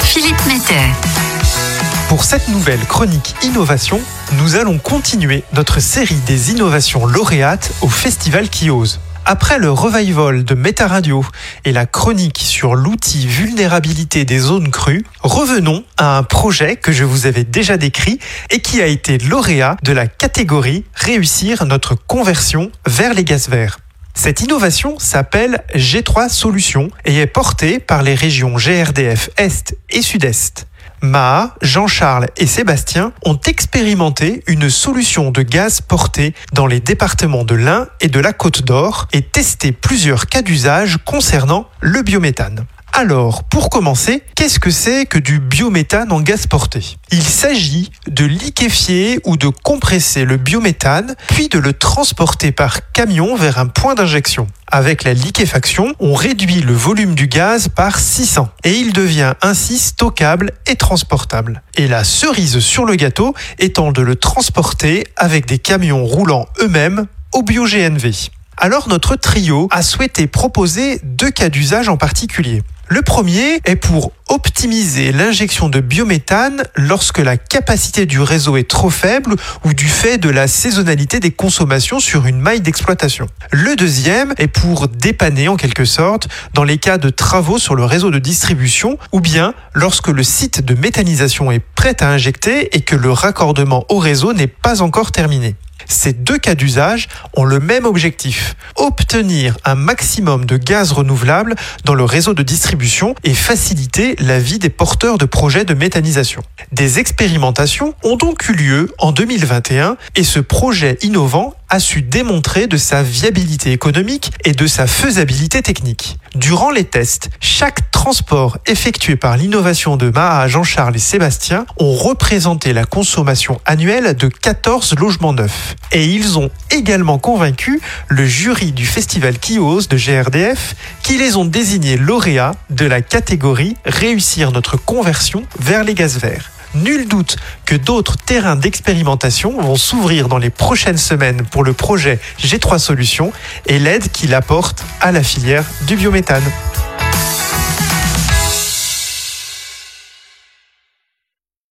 Philippe Metter. Pour cette nouvelle chronique innovation, nous allons continuer notre série des innovations lauréates au Festival qui ose. Après le revival de Meta Radio et la chronique sur l'outil vulnérabilité des zones crues, revenons à un projet que je vous avais déjà décrit et qui a été lauréat de la catégorie Réussir notre conversion vers les gaz verts. Cette innovation s'appelle G3 Solutions et est portée par les régions GRDF Est et Sud-Est. Maha, Jean-Charles et Sébastien ont expérimenté une solution de gaz portée dans les départements de l'Ain et de la Côte d'Or et testé plusieurs cas d'usage concernant le biométhane. Alors, pour commencer, qu'est-ce que c'est que du biométhane en gaz porté? Il s'agit de liquéfier ou de compresser le biométhane, puis de le transporter par camion vers un point d'injection. Avec la liquéfaction, on réduit le volume du gaz par 600 et il devient ainsi stockable et transportable. Et la cerise sur le gâteau étant de le transporter avec des camions roulant eux-mêmes au bio-GNV. Alors notre trio a souhaité proposer deux cas d'usage en particulier. Le premier est pour optimiser l'injection de biométhane lorsque la capacité du réseau est trop faible ou du fait de la saisonnalité des consommations sur une maille d'exploitation. Le deuxième est pour dépanner en quelque sorte dans les cas de travaux sur le réseau de distribution ou bien lorsque le site de méthanisation est prêt à injecter et que le raccordement au réseau n'est pas encore terminé. Ces deux cas d'usage ont le même objectif, obtenir un maximum de gaz renouvelable dans le réseau de distribution et faciliter la vie des porteurs de projets de méthanisation. Des expérimentations ont donc eu lieu en 2021 et ce projet innovant a su démontrer de sa viabilité économique et de sa faisabilité technique. Durant les tests, chaque transport effectué par l'innovation de Maha, Jean-Charles et Sébastien ont représenté la consommation annuelle de 14 logements neufs. Et ils ont également convaincu le jury du festival Kios de GRDF qui les ont désignés lauréats de la catégorie Réussir notre conversion vers les gaz verts. Nul doute que d'autres terrains d'expérimentation vont s'ouvrir dans les prochaines semaines pour le projet G3 Solutions et l'aide qu'il apporte à la filière du biométhane.